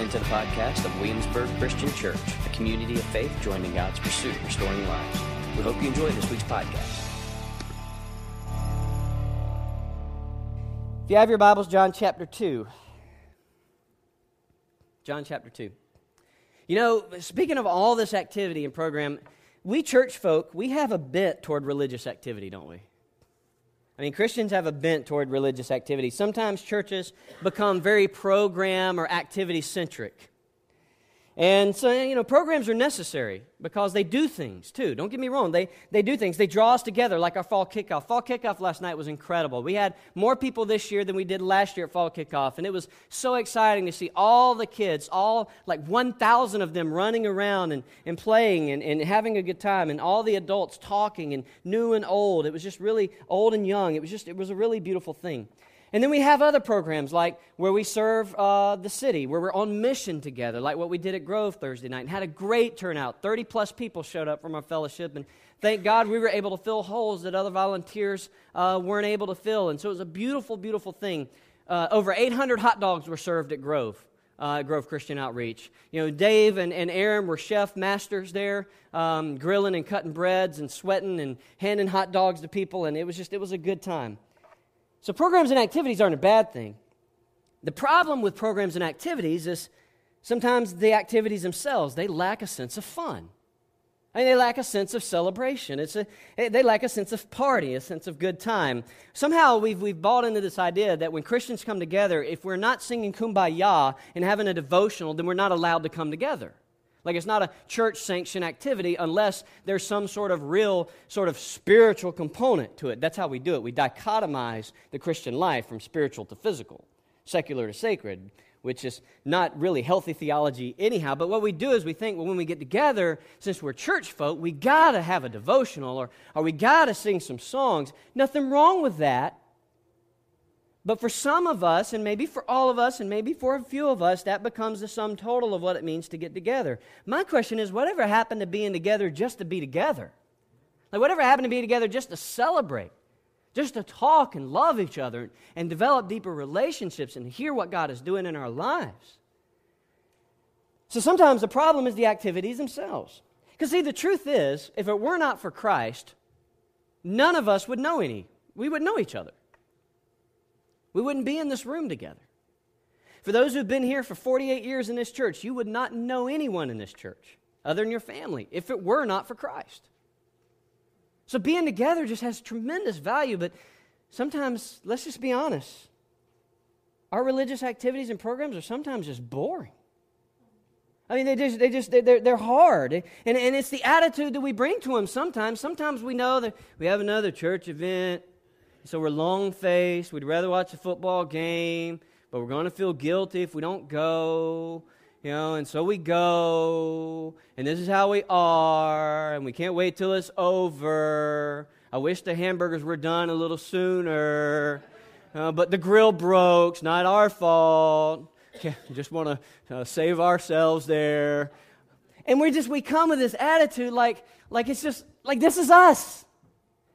listening to the podcast of Williamsburg Christian Church, a community of faith joined in God's pursuit of restoring lives. We hope you enjoy this week's podcast. If you have your Bibles, John chapter 2. John chapter 2. You know, speaking of all this activity and program, we church folk, we have a bent toward religious activity, don't we? I mean, Christians have a bent toward religious activity. Sometimes churches become very program or activity centric. And so, you know, programs are necessary because they do things too. Don't get me wrong, they, they do things. They draw us together, like our fall kickoff. Fall kickoff last night was incredible. We had more people this year than we did last year at fall kickoff, and it was so exciting to see all the kids, all like 1,000 of them running around and, and playing and, and having a good time, and all the adults talking, and new and old. It was just really old and young. It was just, it was a really beautiful thing. And then we have other programs like where we serve uh, the city, where we're on mission together, like what we did at Grove Thursday night, and had a great turnout. 30 plus people showed up from our fellowship, and thank God we were able to fill holes that other volunteers uh, weren't able to fill. And so it was a beautiful, beautiful thing. Uh, over 800 hot dogs were served at Grove. Uh, Grove Christian Outreach. You know, Dave and, and Aaron were chef masters there, um, grilling and cutting breads and sweating and handing hot dogs to people, and it was just, it was a good time. So, programs and activities aren't a bad thing. The problem with programs and activities is sometimes the activities themselves, they lack a sense of fun. I mean, they lack a sense of celebration. It's a, eh, they lack a sense of party, a sense of good time. Somehow we've, we've bought into this idea that when Christians come together, if we're not singing kumbaya and having a devotional, then we're not allowed to come together. Like it's not a church sanctioned activity unless there's some sort of real, sort of spiritual component to it. That's how we do it. We dichotomize the Christian life from spiritual to physical, secular to sacred, which is not really healthy theology anyhow. But what we do is we think, well, when we get together, since we're church folk, we got to have a devotional or, or we got to sing some songs. Nothing wrong with that. But for some of us, and maybe for all of us, and maybe for a few of us, that becomes the sum total of what it means to get together. My question is whatever happened to being together just to be together? Like, whatever happened to be together just to celebrate, just to talk and love each other and develop deeper relationships and hear what God is doing in our lives? So sometimes the problem is the activities themselves. Because, see, the truth is, if it were not for Christ, none of us would know any. We would know each other. We wouldn't be in this room together. For those who've been here for 48 years in this church, you would not know anyone in this church other than your family if it were not for Christ. So being together just has tremendous value, but sometimes, let's just be honest, our religious activities and programs are sometimes just boring. I mean, they just, they just, they're, they're hard. And, and it's the attitude that we bring to them sometimes. Sometimes we know that we have another church event so we're long faced. We'd rather watch a football game, but we're going to feel guilty if we don't go. You know, and so we go, and this is how we are, and we can't wait till it's over. I wish the hamburgers were done a little sooner, uh, but the grill broke. It's not our fault. just want to uh, save ourselves there. And we just we come with this attitude like like it's just like this is us.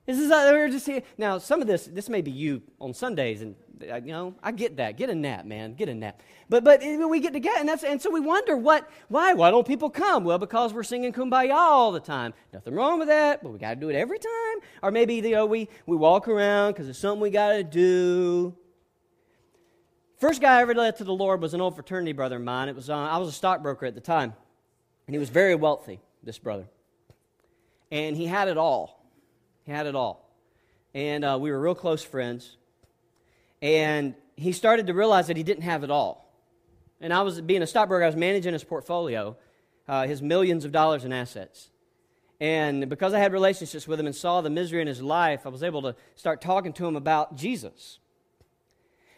This is we're just here now. Some of this this may be you on Sundays, and uh, you know I get that. Get a nap, man. Get a nap. But but we get together, and that's and so we wonder what why why don't people come? Well, because we're singing Kumbaya all the time. Nothing wrong with that, but we got to do it every time. Or maybe you know we we walk around because it's something we got to do. First guy I ever led to the Lord was an old fraternity brother of mine. It was uh, I was a stockbroker at the time, and he was very wealthy. This brother, and he had it all. He had it all. And uh, we were real close friends. And he started to realize that he didn't have it all. And I was, being a stockbroker, I was managing his portfolio, uh, his millions of dollars in assets. And because I had relationships with him and saw the misery in his life, I was able to start talking to him about Jesus.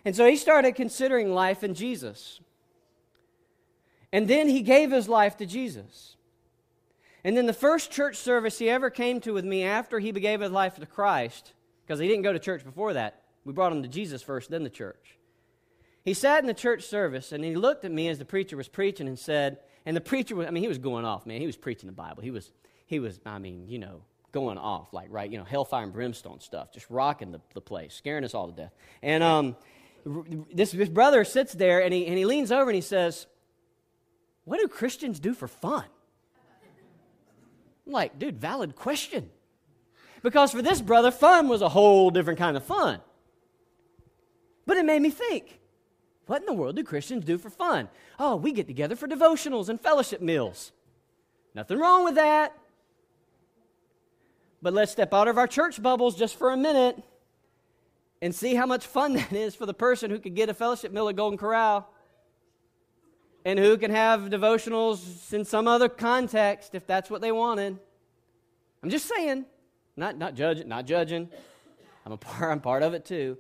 And so he started considering life in Jesus. And then he gave his life to Jesus. And then the first church service he ever came to with me after he gave his life to Christ, because he didn't go to church before that, we brought him to Jesus first, then the church. He sat in the church service and he looked at me as the preacher was preaching and said, and the preacher was, I mean, he was going off, man. He was preaching the Bible. He was, he was, I mean, you know, going off, like, right, you know, hellfire and brimstone stuff, just rocking the, the place, scaring us all to death. And um, this, this brother sits there and he, and he leans over and he says, what do Christians do for fun? I'm like, dude, valid question. Because for this brother, fun was a whole different kind of fun. But it made me think what in the world do Christians do for fun? Oh, we get together for devotionals and fellowship meals. Nothing wrong with that. But let's step out of our church bubbles just for a minute and see how much fun that is for the person who could get a fellowship meal at Golden Corral and who can have devotionals in some other context if that's what they wanted. I'm just saying, not, not judging, not judging. I'm a part, I'm part of it too.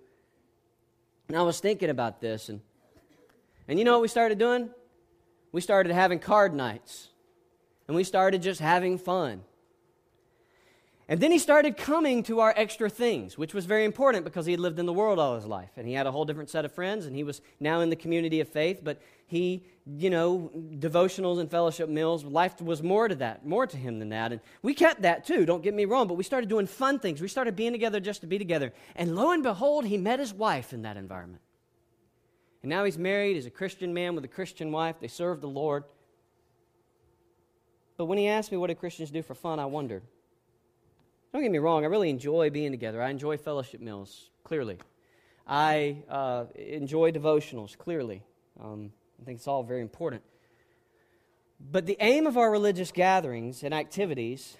And I was thinking about this, and, and you know what we started doing? We started having card nights, and we started just having fun. And then he started coming to our extra things, which was very important because he had lived in the world all his life. And he had a whole different set of friends, and he was now in the community of faith. But he, you know, devotionals and fellowship meals, life was more to that, more to him than that. And we kept that too, don't get me wrong. But we started doing fun things. We started being together just to be together. And lo and behold, he met his wife in that environment. And now he's married, he's a Christian man with a Christian wife. They serve the Lord. But when he asked me what do Christians do for fun, I wondered. Don't get me wrong, I really enjoy being together. I enjoy fellowship meals, clearly. I uh, enjoy devotionals, clearly. Um, I think it's all very important. But the aim of our religious gatherings and activities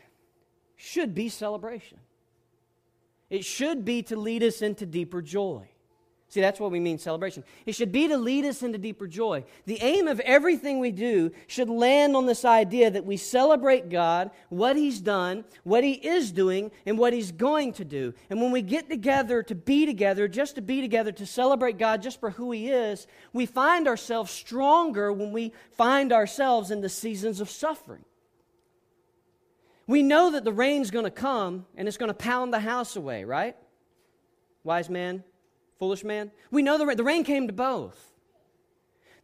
should be celebration. It should be to lead us into deeper joy. See, that's what we mean celebration. It should be to lead us into deeper joy. The aim of everything we do should land on this idea that we celebrate God, what He's done, what He is doing, and what He's going to do. And when we get together to be together, just to be together, to celebrate God just for who He is, we find ourselves stronger when we find ourselves in the seasons of suffering. We know that the rain's going to come and it's going to pound the house away, right? Wise man, foolish man? We know the rain, the rain came to both.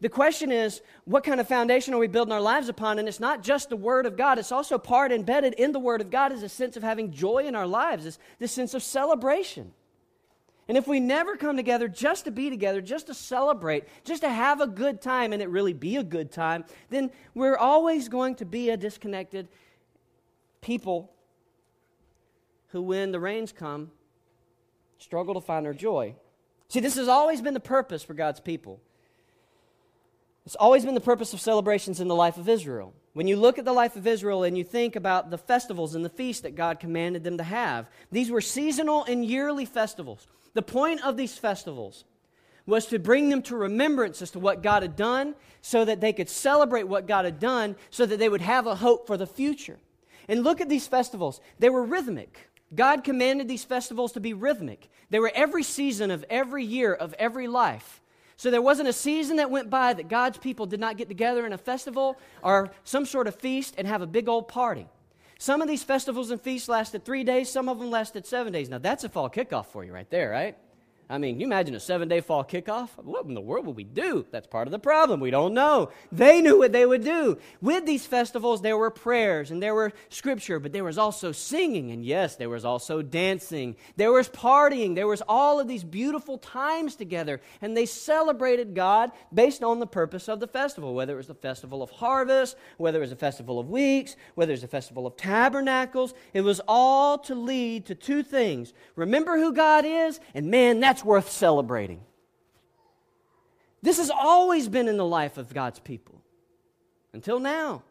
The question is, what kind of foundation are we building our lives upon? And it's not just the Word of God, it's also part embedded in the Word of God is a sense of having joy in our lives, this, this sense of celebration. And if we never come together just to be together, just to celebrate, just to have a good time, and it really be a good time, then we're always going to be a disconnected people who, when the rains come, struggle to find their joy. See, this has always been the purpose for God's people. It's always been the purpose of celebrations in the life of Israel. When you look at the life of Israel and you think about the festivals and the feasts that God commanded them to have, these were seasonal and yearly festivals. The point of these festivals was to bring them to remembrance as to what God had done so that they could celebrate what God had done so that they would have a hope for the future. And look at these festivals. They were rhythmic. God commanded these festivals to be rhythmic. They were every season of every year of every life. So there wasn't a season that went by that God's people did not get together in a festival or some sort of feast and have a big old party. Some of these festivals and feasts lasted three days, some of them lasted seven days. Now, that's a fall kickoff for you right there, right? I mean, you imagine a seven day fall kickoff? What in the world would we do? That's part of the problem. We don't know. They knew what they would do. With these festivals, there were prayers and there were scripture, but there was also singing. And yes, there was also dancing. There was partying. There was all of these beautiful times together. And they celebrated God based on the purpose of the festival, whether it was the festival of harvest, whether it was a festival of weeks, whether it was a festival of tabernacles. It was all to lead to two things remember who God is, and man, that's that's worth celebrating. This has always been in the life of God's people until now.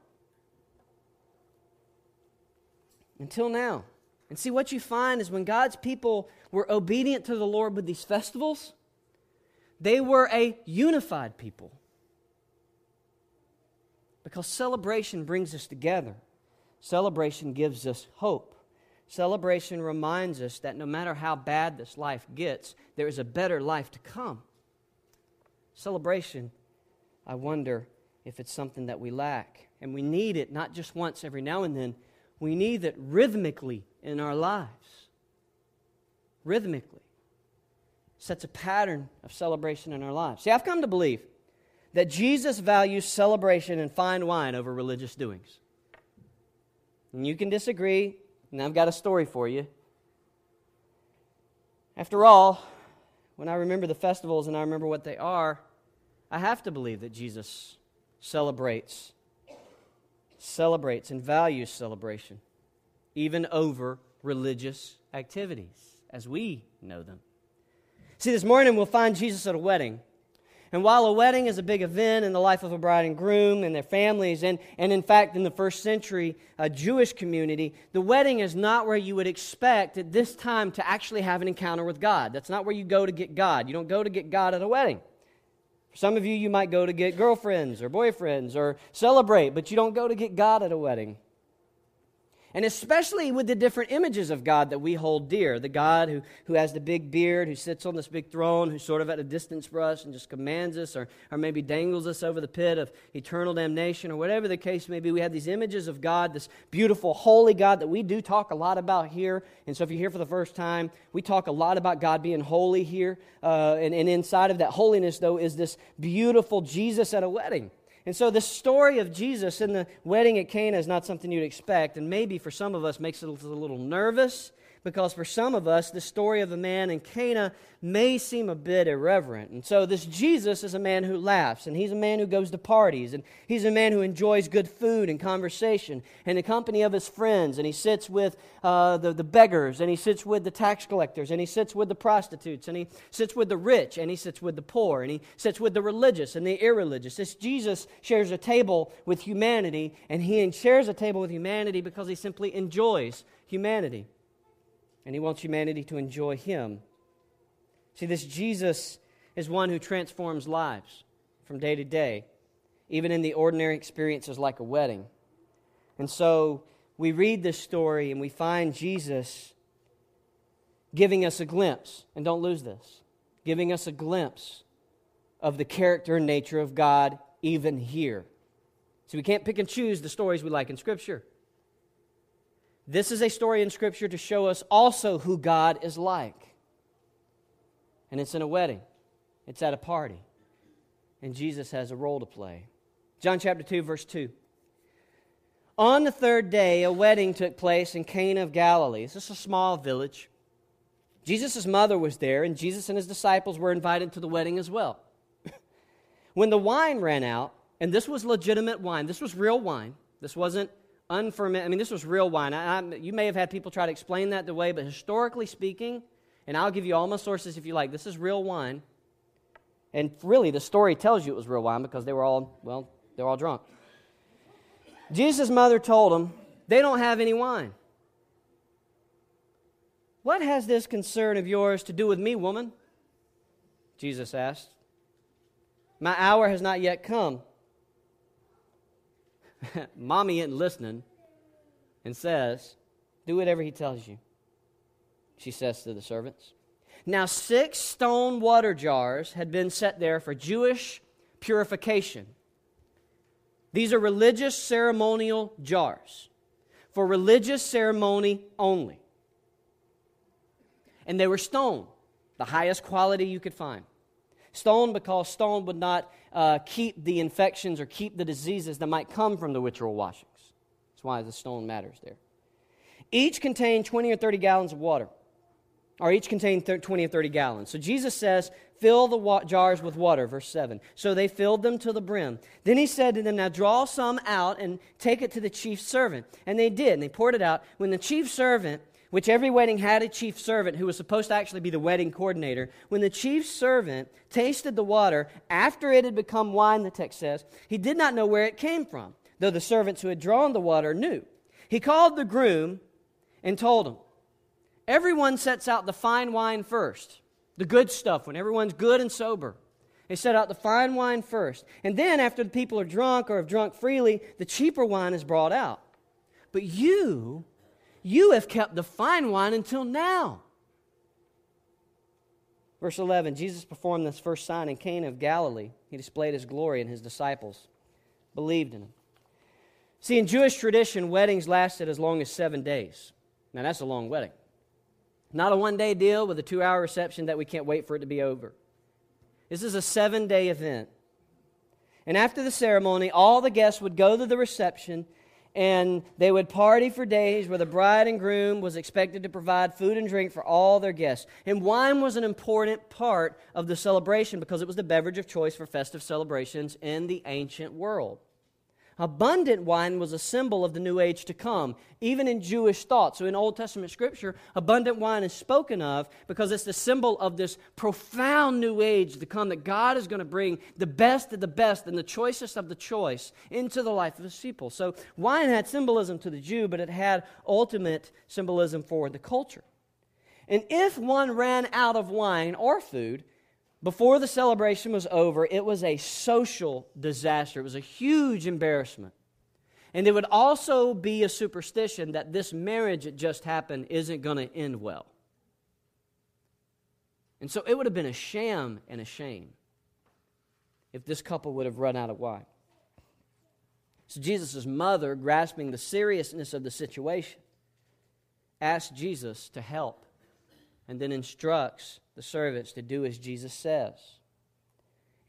Until now. And see, what you find is when God's people were obedient to the Lord with these festivals, they were a unified people. Because celebration brings us together, celebration gives us hope. Celebration reminds us that no matter how bad this life gets, there is a better life to come. Celebration, I wonder if it's something that we lack. And we need it not just once every now and then, we need it rhythmically in our lives. Rhythmically. Sets a pattern of celebration in our lives. See, I've come to believe that Jesus values celebration and fine wine over religious doings. And you can disagree, and I've got a story for you. After all, when I remember the festivals and I remember what they are, I have to believe that Jesus celebrates celebrates and values celebration, even over religious activities as we know them. See, this morning we'll find Jesus at a wedding. And while a wedding is a big event in the life of a bride and groom and their families, and, and in fact, in the first century a Jewish community, the wedding is not where you would expect at this time to actually have an encounter with God. That's not where you go to get God. You don't go to get God at a wedding. For some of you, you might go to get girlfriends or boyfriends or celebrate, but you don't go to get God at a wedding. And especially with the different images of God that we hold dear the God who, who has the big beard, who sits on this big throne, who's sort of at a distance for us and just commands us, or, or maybe dangles us over the pit of eternal damnation, or whatever the case may be. We have these images of God, this beautiful, holy God that we do talk a lot about here. And so if you're here for the first time, we talk a lot about God being holy here. Uh, and, and inside of that holiness, though, is this beautiful Jesus at a wedding. And so the story of Jesus in the wedding at Cana is not something you'd expect, and maybe for some of us makes it a little nervous because for some of us, the story of a man in Cana may seem a bit irreverent. And so, this Jesus is a man who laughs, and he's a man who goes to parties, and he's a man who enjoys good food and conversation and the company of his friends, and he sits with uh, the, the beggars, and he sits with the tax collectors, and he sits with the prostitutes, and he sits with the rich, and he sits with the poor, and he sits with the religious and the irreligious. This Jesus shares a table with humanity, and he shares a table with humanity because he simply enjoys humanity and he wants humanity to enjoy him. See, this Jesus is one who transforms lives from day to day, even in the ordinary experiences like a wedding. And so we read this story and we find Jesus giving us a glimpse, and don't lose this, giving us a glimpse of the character and nature of God even here. So we can't pick and choose the stories we like in Scripture. This is a story in Scripture to show us also who God is like. And it's in a wedding, it's at a party. And Jesus has a role to play. John chapter 2, verse 2. On the third day, a wedding took place in Cana of Galilee. This is a small village. Jesus' mother was there, and Jesus and his disciples were invited to the wedding as well. when the wine ran out, and this was legitimate wine, this was real wine, this wasn't unfermented. I mean, this was real wine. I, I, you may have had people try to explain that the way, but historically speaking, and I'll give you all my sources if you like, this is real wine. And really, the story tells you it was real wine because they were all, well, they were all drunk. Jesus' mother told them, they don't have any wine. What has this concern of yours to do with me, woman? Jesus asked. My hour has not yet come. Mommy isn't listening and says, Do whatever he tells you. She says to the servants. Now, six stone water jars had been set there for Jewish purification. These are religious ceremonial jars for religious ceremony only. And they were stone, the highest quality you could find. Stone because stone would not uh, keep the infections or keep the diseases that might come from the ritual washings. That's why the stone matters there. Each contained 20 or 30 gallons of water, or each contained 20 or 30 gallons. So Jesus says, Fill the wa- jars with water, verse 7. So they filled them to the brim. Then he said to them, Now draw some out and take it to the chief servant. And they did, and they poured it out. When the chief servant which every wedding had a chief servant who was supposed to actually be the wedding coordinator. When the chief servant tasted the water after it had become wine, the text says, he did not know where it came from, though the servants who had drawn the water knew. He called the groom and told him, Everyone sets out the fine wine first, the good stuff, when everyone's good and sober. They set out the fine wine first. And then, after the people are drunk or have drunk freely, the cheaper wine is brought out. But you you have kept the fine wine until now. Verse 11 Jesus performed this first sign in Cana of Galilee. He displayed his glory, and his disciples believed in him. See, in Jewish tradition, weddings lasted as long as seven days. Now, that's a long wedding. Not a one day deal with a two hour reception that we can't wait for it to be over. This is a seven day event. And after the ceremony, all the guests would go to the reception and they would party for days where the bride and groom was expected to provide food and drink for all their guests. And wine was an important part of the celebration because it was the beverage of choice for festive celebrations in the ancient world. Abundant wine was a symbol of the new age to come, even in Jewish thought. So in Old Testament scripture, abundant wine is spoken of because it's the symbol of this profound new age to come that God is going to bring the best of the best and the choicest of the choice into the life of his people. So wine had symbolism to the Jew, but it had ultimate symbolism for the culture. And if one ran out of wine or food, before the celebration was over, it was a social disaster. It was a huge embarrassment. And it would also be a superstition that this marriage that just happened isn't going to end well. And so it would have been a sham and a shame if this couple would have run out of wine. So Jesus' mother, grasping the seriousness of the situation, asked Jesus to help and then instructs the servants to do as Jesus says.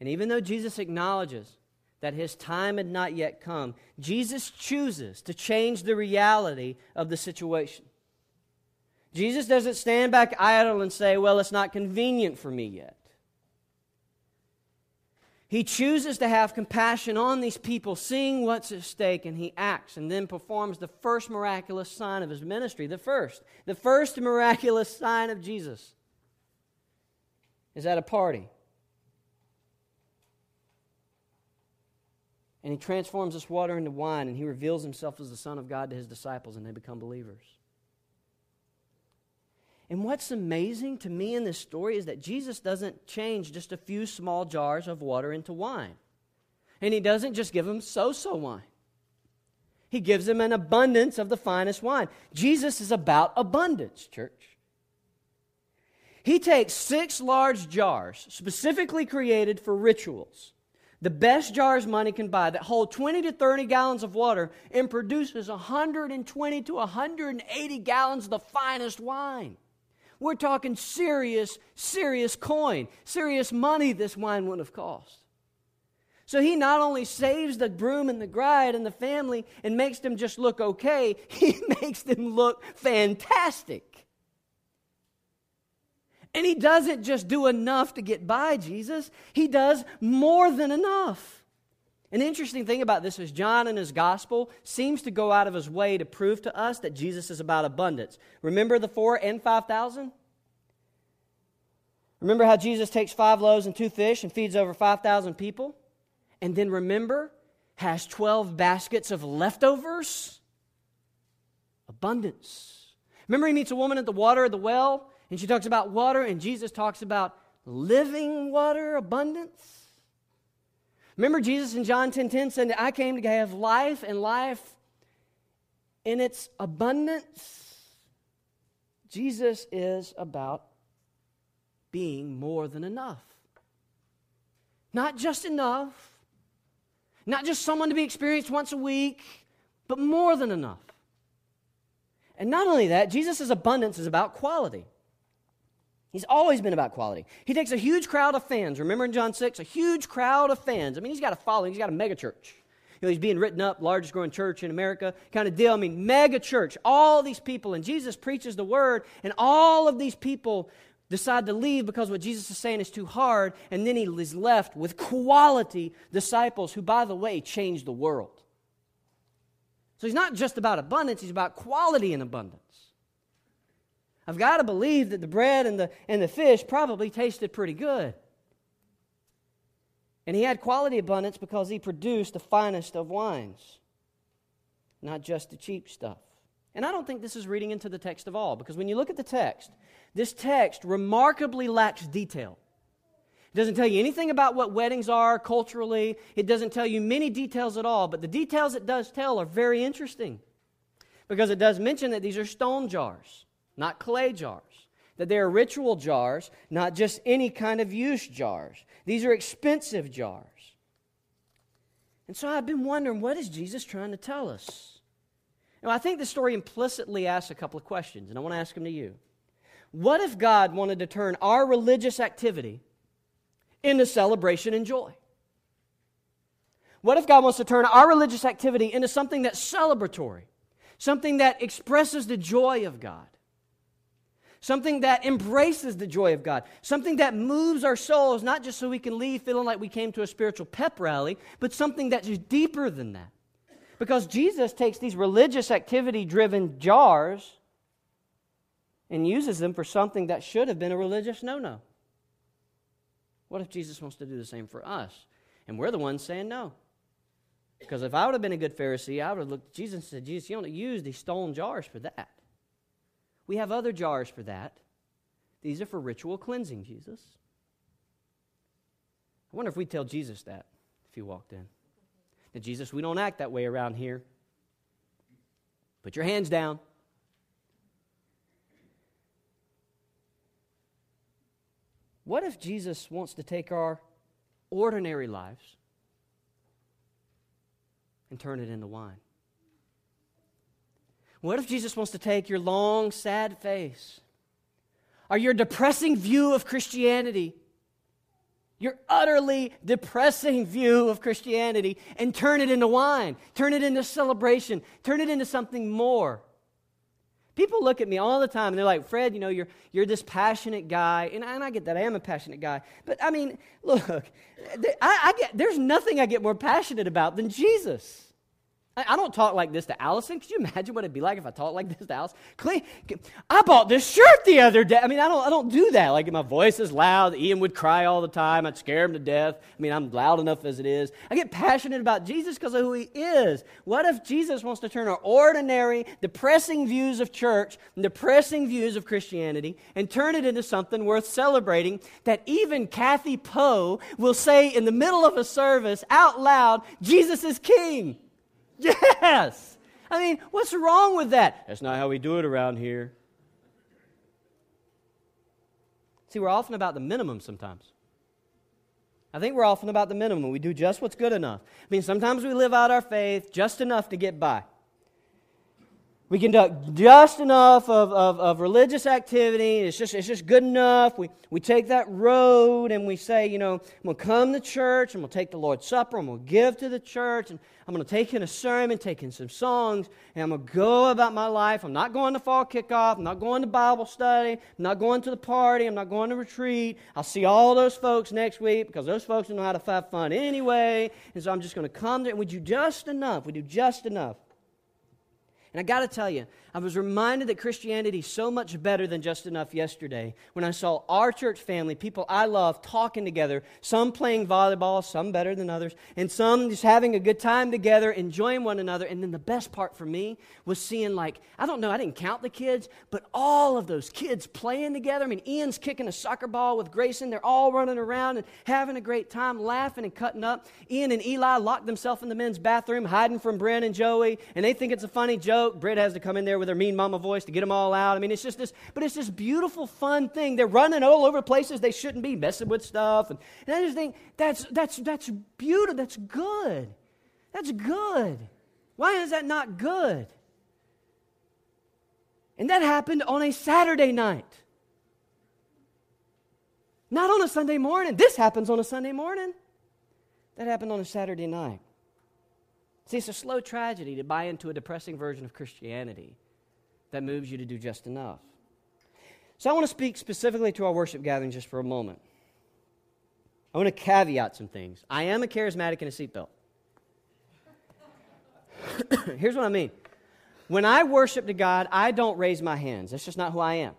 And even though Jesus acknowledges that his time had not yet come, Jesus chooses to change the reality of the situation. Jesus doesn't stand back idle and say, Well, it's not convenient for me yet. He chooses to have compassion on these people, seeing what's at stake, and he acts and then performs the first miraculous sign of his ministry. The first. The first miraculous sign of Jesus is at a party. And he transforms this water into wine, and he reveals himself as the Son of God to his disciples, and they become believers. And what's amazing to me in this story is that Jesus doesn't change just a few small jars of water into wine. And he doesn't just give them so so wine, he gives them an abundance of the finest wine. Jesus is about abundance, church. He takes six large jars, specifically created for rituals, the best jars money can buy, that hold 20 to 30 gallons of water, and produces 120 to 180 gallons of the finest wine. We're talking serious, serious coin, serious money this wine wouldn't have cost. So he not only saves the groom and the bride and the family and makes them just look okay, he makes them look fantastic. And he doesn't just do enough to get by, Jesus. He does more than enough. An interesting thing about this is John in his gospel seems to go out of his way to prove to us that Jesus is about abundance. Remember the four and 5,000? Remember how Jesus takes five loaves and two fish and feeds over 5,000 people? And then remember, has 12 baskets of leftovers? Abundance. Remember, he meets a woman at the water at the well, and she talks about water, and Jesus talks about living water abundance? Remember Jesus in John 10:10 10, 10 said, I came to have life and life in its abundance. Jesus is about being more than enough. Not just enough, not just someone to be experienced once a week, but more than enough. And not only that, Jesus' abundance is about quality. He's always been about quality. He takes a huge crowd of fans. Remember in John 6, a huge crowd of fans. I mean, he's got a following, he's got a mega church. You know, he's being written up, largest growing church in America, kind of deal. I mean, mega church, all these people, and Jesus preaches the word, and all of these people decide to leave because what Jesus is saying is too hard, and then he is left with quality disciples who, by the way, change the world. So he's not just about abundance, he's about quality and abundance. I've got to believe that the bread and the, and the fish probably tasted pretty good. And he had quality abundance because he produced the finest of wines, not just the cheap stuff. And I don't think this is reading into the text of all, because when you look at the text, this text remarkably lacks detail. It doesn't tell you anything about what weddings are culturally, it doesn't tell you many details at all, but the details it does tell are very interesting. Because it does mention that these are stone jars not clay jars. That they are ritual jars, not just any kind of use jars. These are expensive jars. And so I've been wondering what is Jesus trying to tell us? Now, I think the story implicitly asks a couple of questions, and I want to ask them to you. What if God wanted to turn our religious activity into celebration and joy? What if God wants to turn our religious activity into something that's celebratory, something that expresses the joy of God? Something that embraces the joy of God, something that moves our souls, not just so we can leave feeling like we came to a spiritual pep rally, but something that's just deeper than that. Because Jesus takes these religious activity driven jars and uses them for something that should have been a religious no no. What if Jesus wants to do the same for us? And we're the ones saying no. Because if I would have been a good Pharisee, I would have looked at Jesus and said, Jesus, you don't use these stone jars for that. We have other jars for that. These are for ritual cleansing, Jesus. I wonder if we'd tell Jesus that if he walked in. Now, Jesus, we don't act that way around here. Put your hands down. What if Jesus wants to take our ordinary lives and turn it into wine? What if Jesus wants to take your long, sad face or your depressing view of Christianity, your utterly depressing view of Christianity, and turn it into wine, turn it into celebration, turn it into something more? People look at me all the time and they're like, Fred, you know, you're, you're this passionate guy. And, and I get that. I am a passionate guy. But I mean, look, I, I get, there's nothing I get more passionate about than Jesus. I, don't talk like this to Allison. Could you imagine what it'd be like if I talked like this to Allison? I bought this shirt the other day. I mean, I don't, I don't do that. Like, my voice is loud. Ian would cry all the time. I'd scare him to death. I mean, I'm loud enough as it is. I get passionate about Jesus because of who he is. What if Jesus wants to turn our ordinary, depressing views of church, and depressing views of Christianity, and turn it into something worth celebrating that even Kathy Poe will say in the middle of a service out loud, Jesus is King? Yes. I mean, what's wrong with that? That's not how we do it around here. See, we're often about the minimum sometimes. I think we're often about the minimum. We do just what's good enough. I mean, sometimes we live out our faith just enough to get by. We conduct just enough of, of, of, religious activity. It's just, it's just good enough. We, we take that road and we say, you know, I'm going to come to church and we'll take the Lord's Supper and we'll give to the church and I'm going to take in a sermon, take in some songs, and I'm going to go about my life. I'm not going to fall kickoff. I'm not going to Bible study. I'm not going to the party. I'm not going to retreat. I'll see all those folks next week because those folks know how to have fun anyway. And so I'm just going to come there. And we do just enough. We do just enough. And I got to tell you, I was reminded that Christianity is so much better than just enough yesterday when I saw our church family, people I love, talking together, some playing volleyball, some better than others, and some just having a good time together, enjoying one another. And then the best part for me was seeing, like, I don't know, I didn't count the kids, but all of those kids playing together. I mean, Ian's kicking a soccer ball with Grayson. They're all running around and having a great time, laughing and cutting up. Ian and Eli locked themselves in the men's bathroom, hiding from Brent and Joey, and they think it's a funny joke. Brent has to come in there with her mean mama voice to get them all out. I mean, it's just this, but it's this beautiful, fun thing. They're running all over places they shouldn't be, messing with stuff. And, and I just think that's, that's, that's beautiful. That's good. That's good. Why is that not good? And that happened on a Saturday night. Not on a Sunday morning. This happens on a Sunday morning. That happened on a Saturday night. See, it's a slow tragedy to buy into a depressing version of Christianity that moves you to do just enough. So I want to speak specifically to our worship gathering just for a moment. I want to caveat some things. I am a charismatic in a seatbelt. Here's what I mean. When I worship to God, I don't raise my hands. That's just not who I am.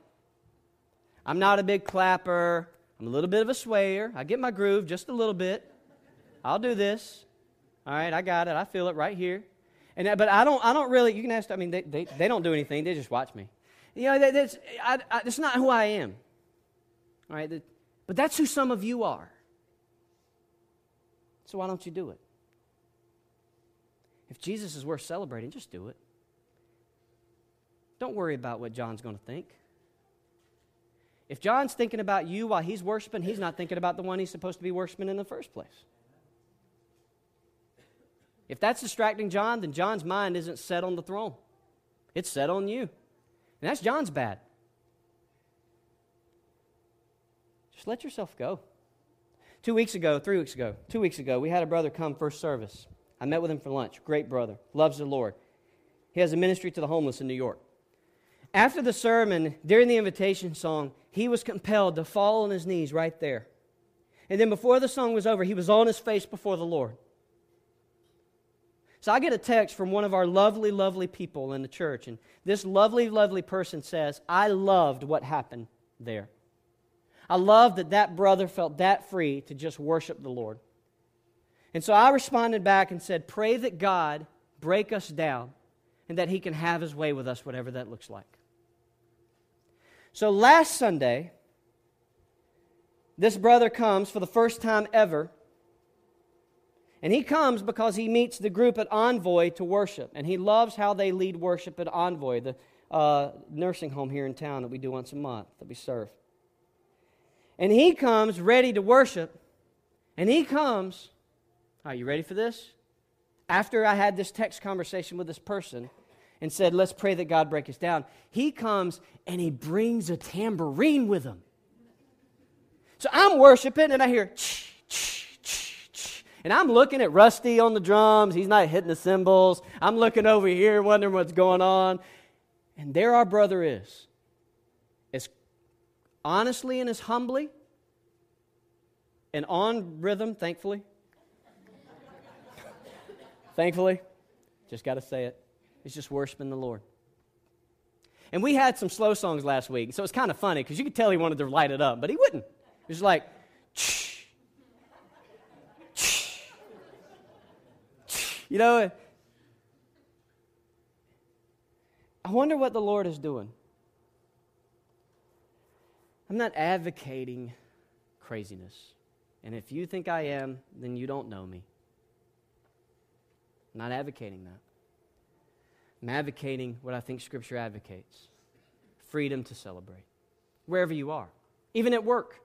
I'm not a big clapper. I'm a little bit of a swayer. I get my groove just a little bit. I'll do this. All right, I got it. I feel it right here. And uh, but I don't. I don't really. You can ask. I mean, they, they, they don't do anything. They just watch me. You know, that, that's I, I, that's not who I am. All right, that, but that's who some of you are. So why don't you do it? If Jesus is worth celebrating, just do it. Don't worry about what John's going to think. If John's thinking about you while he's worshiping, he's not thinking about the one he's supposed to be worshiping in the first place. If that's distracting John, then John's mind isn't set on the throne. It's set on you. And that's John's bad. Just let yourself go. Two weeks ago, three weeks ago, two weeks ago, we had a brother come first service. I met with him for lunch. Great brother. Loves the Lord. He has a ministry to the homeless in New York. After the sermon, during the invitation song, he was compelled to fall on his knees right there. And then before the song was over, he was on his face before the Lord So I get a text from one of our lovely, lovely people in the church, and this lovely, lovely person says, I loved what happened there. I love that that brother felt that free to just worship the Lord. And so I responded back and said, Pray that God break us down and that He can have His way with us, whatever that looks like. So last Sunday, this brother comes for the first time ever. And he comes because he meets the group at Envoy to worship. And he loves how they lead worship at Envoy, the uh, nursing home here in town that we do once a month, that we serve. And he comes ready to worship. And he comes, are you ready for this? After I had this text conversation with this person and said, let's pray that God break us down, he comes and he brings a tambourine with him. So I'm worshiping and I hear, ch. And I'm looking at Rusty on the drums. He's not hitting the cymbals. I'm looking over here wondering what's going on. And there our brother is as honestly and as humbly and on rhythm, thankfully. thankfully, just got to say it. He's just worshiping the Lord. And we had some slow songs last week, so it's kind of funny because you could tell he wanted to light it up, but he wouldn't. He was like, Shh. Shh. You know, I wonder what the Lord is doing. I'm not advocating craziness. And if you think I am, then you don't know me. I'm not advocating that. I'm advocating what I think Scripture advocates freedom to celebrate, wherever you are, even at work,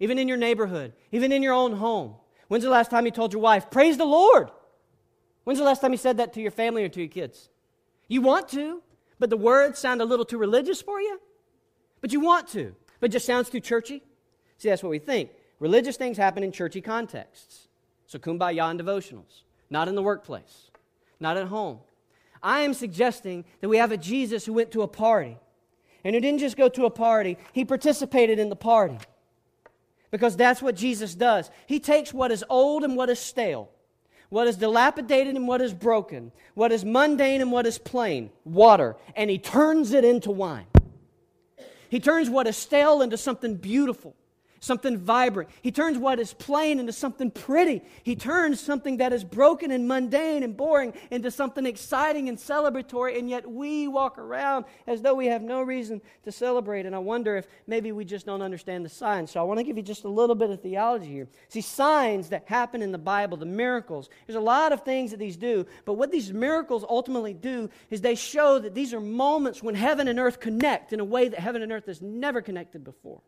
even in your neighborhood, even in your own home. When's the last time you told your wife, Praise the Lord? When's the last time you said that to your family or to your kids? You want to, but the words sound a little too religious for you, but you want to but just sounds too churchy? See, that's what we think. Religious things happen in churchy contexts. So kumbaya and devotionals, not in the workplace, not at home. I am suggesting that we have a Jesus who went to a party. And who didn't just go to a party, he participated in the party. Because that's what Jesus does. He takes what is old and what is stale, what is dilapidated and what is broken, what is mundane and what is plain, water, and he turns it into wine. He turns what is stale into something beautiful, something vibrant. He turns what is plain into something pretty. He turns something that is broken and mundane and boring into something exciting and celebratory, and yet we walk around as though we have no reason to celebrate. And I wonder if maybe we just don't understand the signs. So I want to give you just a little bit of theology here. See, signs that happen in the Bible, the miracles, there's a lot of things that these do, but what these miracles ultimately do is they show that these are moments when heaven and earth connect in a way that heaven and earth has never connected before.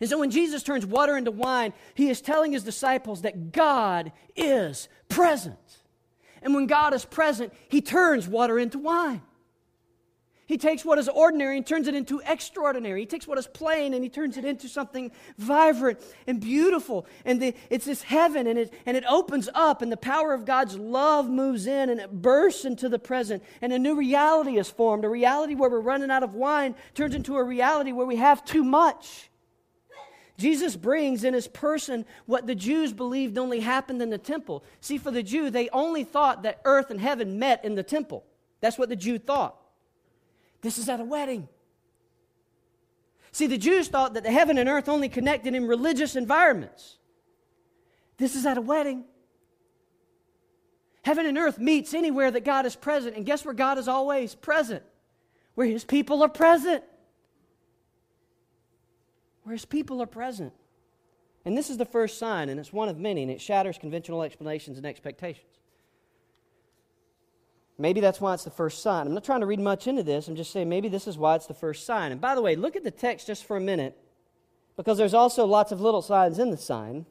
And so when Jesus turns water into wine, he is telling his disciples that God is present. And when God is present, he turns water into wine. He takes what is ordinary and turns it into extraordinary. He takes what is plain and he turns it into something vibrant and beautiful. And the, it's this heaven and it, and it opens up and the power of God's love moves in and it bursts into the present. And a new reality is formed. A reality where we're running out of wine turns into a reality where we have too much. Jesus brings in his person what the Jews believed only happened in the temple. See, for the Jew, they only thought that earth and heaven met in the temple. That's what the Jew thought. This is at a wedding. See, the Jews thought that the heaven and earth only connected in religious environments. This is at a wedding. Heaven and earth meets anywhere that God is present. And guess where God is always present? Where his people are present where his people are present. And this is the first sign, and it's one of many, and it shatters conventional explanations and expectations. Maybe that's why it's the first sign. I'm not trying to read much into this. I'm just saying maybe this is why it's the first sign. And by the way, look at the text just for a minute, because there's also lots of little signs in the sign.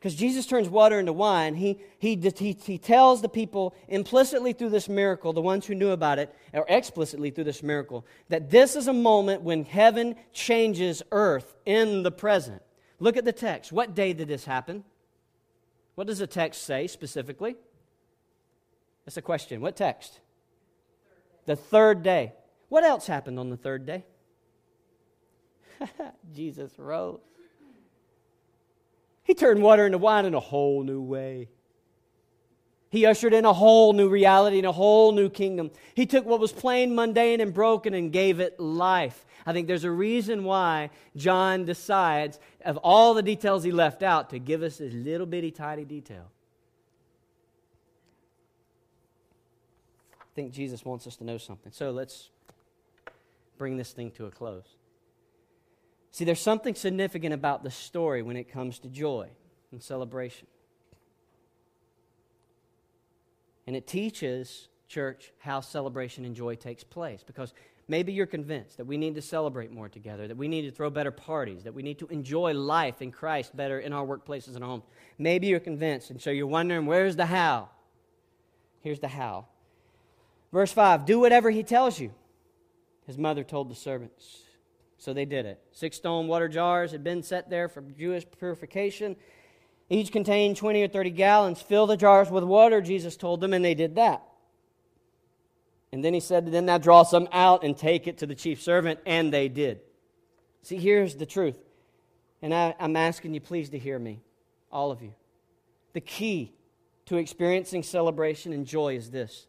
Because Jesus turns water into wine, he, he, he, he tells the people implicitly through this miracle, the ones who knew about it, or explicitly through this miracle, that this is a moment when heaven changes earth in the present. Look at the text. What day did this happen? What does the text say specifically? That's a question. What text? The third day. What else happened on the third day? Jesus rose. He turned water into wine in a whole new way. He ushered in a whole new reality and a whole new kingdom. He took what was plain, mundane, and broken and gave it life. I think there's a reason why John decides, of all the details he left out, to give us this little bitty tiny detail. I think Jesus wants us to know something. So let's bring this thing to a close. See, there's something significant about the story when it comes to joy and celebration. And it teaches, church, how celebration and joy takes place. Because maybe you're convinced that we need to celebrate more together, that we need to throw better parties, that we need to enjoy life in Christ better in our workplaces and homes. Maybe you're convinced, and so you're wondering, where's the how? Here's the how. Verse 5 Do whatever he tells you. His mother told the servants. So they did it. Six stone water jars had been set there for Jewish purification. Each contained 20 or 30 gallons. Fill the jars with water, Jesus told them, and they did that. And then he said, Then now draw some out and take it to the chief servant, and they did. See, here's the truth. And I, am asking you, please, to hear me, all of you. The key to experiencing celebration and joy is this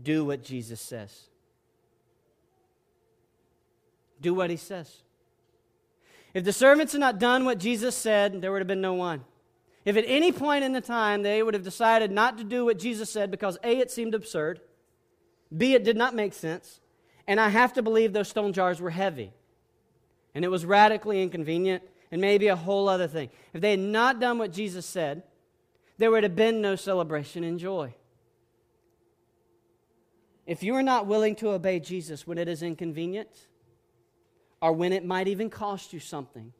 do what Jesus says. Do what he says. If the servants had not done what Jesus said, there would have been no one. If at any point in the time they would have decided not to do what Jesus said because A, it seemed absurd, B, it did not make sense, and I have to believe those stone jars were heavy, and it was radically inconvenient, and maybe a whole other thing. If they had not done what Jesus said, there would have been no celebration and joy. If you are not willing to obey Jesus when it is inconvenient, or when it might even cost you something,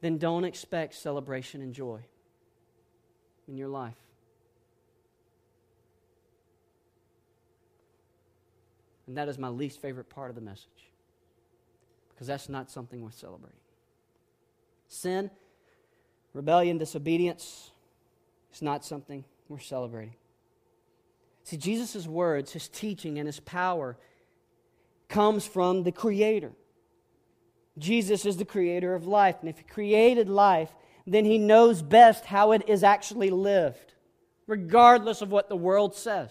then don't expect celebration and joy in your life. And that is my least favorite part of the message because that's not something worth celebrating. Sin, rebellion, disobedience is not something worth celebrating. See, Jesus' words, his teaching, and his power comes from the Creator. Jesus is the creator of life. And if He created life, then He knows best how it is actually lived, regardless of what the world says.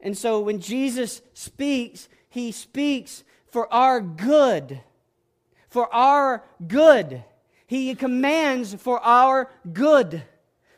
And so when Jesus speaks, He speaks for our good. For our good. He commands for our good.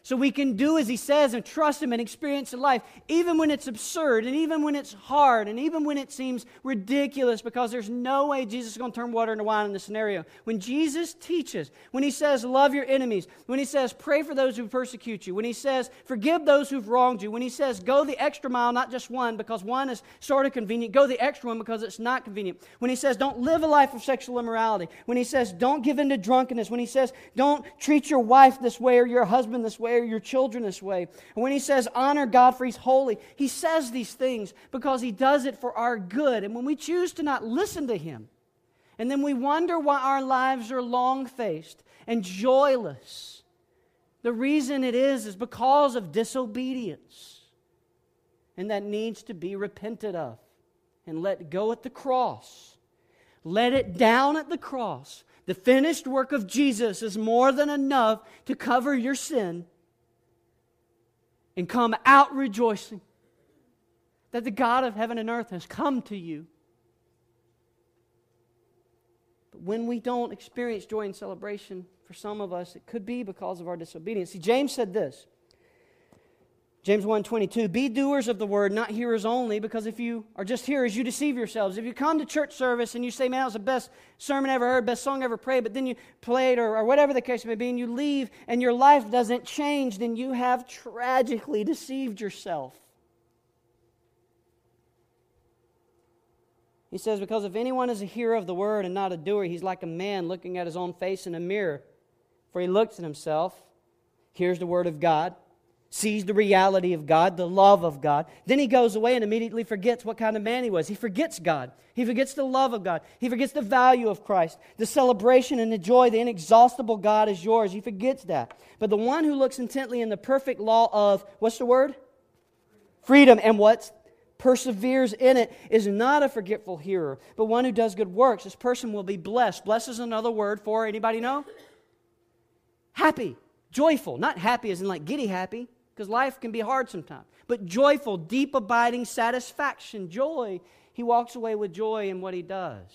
So we can do as he says and trust him and experience life, even when it's absurd and even when it's hard and even when it seems ridiculous because there's no way Jesus is going to turn water into wine in this scenario. When Jesus teaches, when he says, love your enemies, when he says, pray for those who persecute you, when he says, forgive those who've wronged you, when he says, go the extra mile, not just one because one is sort of convenient, go the extra one because it's not convenient. When he says, don't live a life of sexual immorality, when he says, don't give in to drunkenness, when he says, don't treat your wife this way or your husband this way your children this way. And when he says, honor God for he's holy, he says these things because he does it for our good. And when we choose to not listen to him, and then we wonder why our lives are long faced and joyless, the reason it is is because of disobedience. And that needs to be repented of and let go at the cross. Let it down at the cross the finished work of Jesus is more than enough to cover your sin and come out rejoicing that the God of heaven and earth has come to you. But when we don't experience joy and celebration, for some of us, it could be because of our disobedience. See, James said this James 1:22 Be doers of the word not hearers only because if you are just hearers you deceive yourselves. If you come to church service and you say man that was the best sermon I ever heard, best song I ever prayed, but then you played or, or whatever the case may be and you leave and your life doesn't change, then you have tragically deceived yourself. He says because if anyone is a hearer of the word and not a doer, he's like a man looking at his own face in a mirror. For he looks at himself, hears the word of God, sees the reality of God, the love of God. Then he goes away and immediately forgets what kind of man he was. He forgets God. He forgets the love of God. He forgets the value of Christ. The celebration and the joy, the inexhaustible God is yours. He forgets that. But the one who looks intently in the perfect law of, what's the word? Freedom. And what? Perseveres in it is not a forgetful hearer, but one who does good works. This person will be blessed. Blessed is another word for anybody know? Happy Joyful, not happy as in like giddy happy, because life can be hard sometimes, but joyful, deep, abiding satisfaction, joy. He walks away with joy in what he does.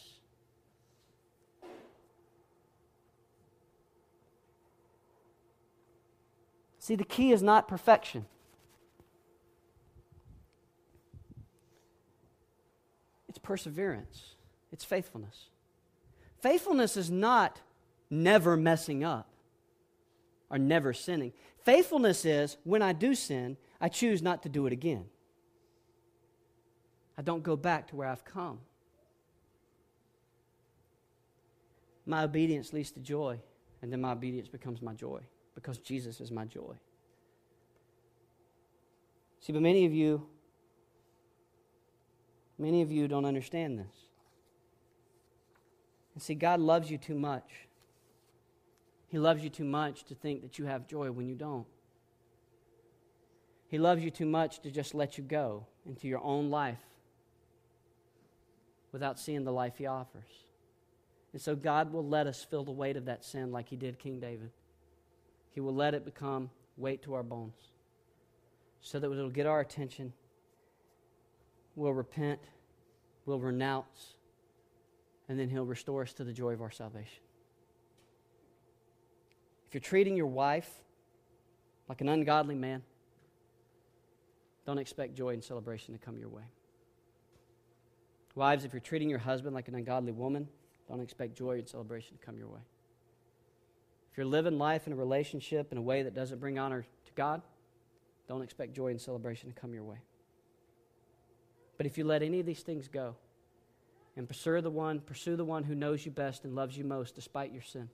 See, the key is not perfection. It's perseverance, it's faithfulness. Faithfulness is not never messing up or never sinning. Faithfulness is when I do sin, I choose not to do it again. I don't go back to where I've come. My obedience leads to joy, and then my obedience becomes my joy because Jesus is my joy. See, but many of you Many of you don't understand this. And see, God loves you too much. He loves you too much to think that you have joy when you don't. He loves you too much to just let you go into your own life without seeing the life He offers. And so God will let us feel the weight of that sin like He did King David. He will let it become weight to our bones so that it'll get our attention we'll repent, we'll renounce, and then He'll restore us to the joy of our salvation. If you're treating your wife like an ungodly man, don't expect joy and celebration to come your way. Wives, if you're treating your husband like an ungodly woman, don't expect joy and celebration to come your way. If you're living life in a relationship in a way that doesn't bring honor to God, don't expect joy and celebration to come your way. But if you let any of these things go and pursue the one, pursue the one who knows you best and loves you most despite your sin,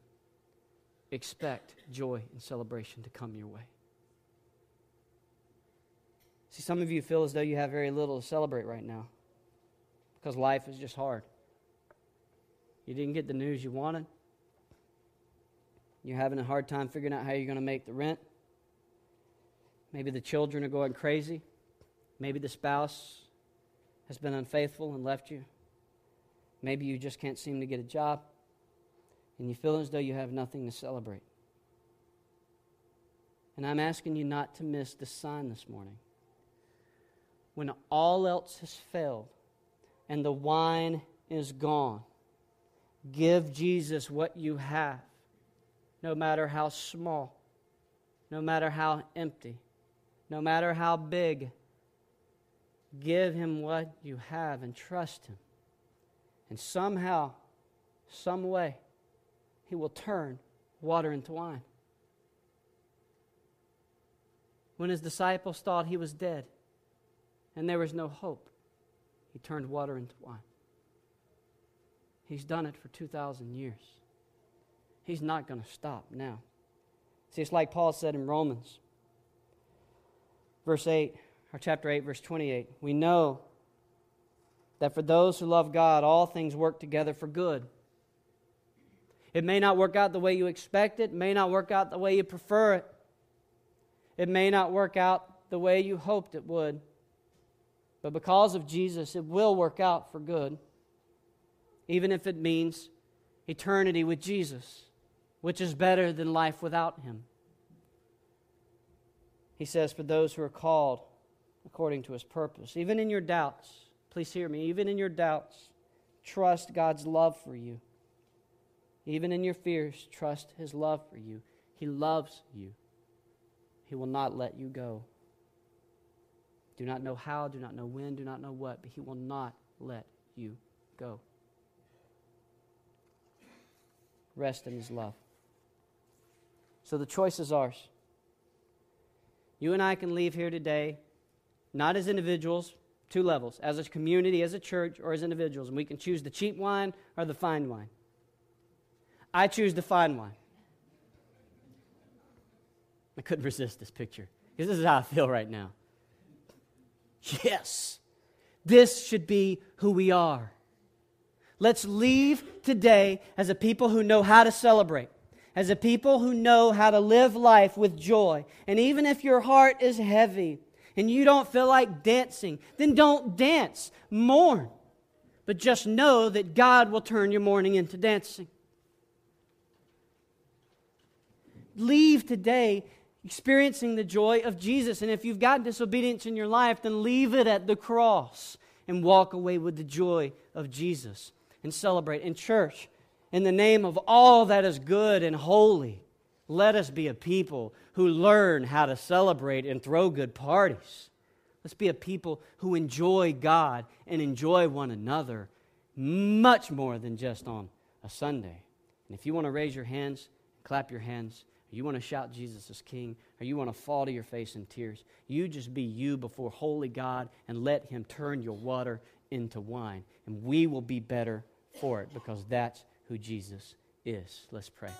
expect joy and celebration to come your way. See, some of you feel as though you have very little to celebrate right now because life is just hard. You didn't get the news you wanted. You're having a hard time figuring out how you're going to make the rent. Maybe the children are going crazy. Maybe the spouse has been unfaithful and left you. Maybe you just can't seem to get a job and you feel as though you have nothing to celebrate. And I'm asking you not to miss the sign this morning. When all else has failed and the wine is gone, give Jesus what you have, no matter how small, no matter how empty, no matter how big Give him what you have and trust him. And somehow, some way, he will turn water into wine. When his disciples thought he was dead and there was no hope, he turned water into wine. He's done it for 2,000 years. He's not going to stop now. See, it's like Paul said in Romans, verse 8 or chapter 8, verse 28, we know that for those who love God, all things work together for good. It may not work out the way you expect it, may not work out the way you prefer it, it may not work out the way you hoped it would. But because of Jesus, it will work out for good, even if it means eternity with Jesus, which is better than life without Him. He says, For those who are called, according to his purpose. Even in your doubts, please hear me, even in your doubts, trust God's love for you. Even in your fears, trust his love for you. He loves you. He will not let you go. Do not know how, do not know when, do not know what, but he will not let you go. Rest in his love. So the choice is ours. You and I can leave here today not as individuals, two levels, as a community, as a church, or as individuals. And we can choose the cheap wine or the fine wine. I choose to find one. I couldn't resist this picture because this is how I feel right now. Yes, this should be who we are. Let's leave today as a people who know how to celebrate, as a people who know how to live life with joy. And even if your heart is heavy, and you don't feel like dancing, then don't dance. Mourn. But just know that God will turn your mourning into dancing. Leave today experiencing the joy of Jesus. And if you've got disobedience in your life, then leave it at the cross and walk away with the joy of Jesus and celebrate. In church, in the name of all that is good and holy, let us be a people who learn how to celebrate and throw good parties. Let's be a people who enjoy God and enjoy one another much more than just on a Sunday. And if you want to raise your hands, clap your hands, you want to shout Jesus is King, or you want to fall to your face in tears, you just be you before holy God and let Him turn your water into wine. And we will be better for it because that's who Jesus is. Let's pray.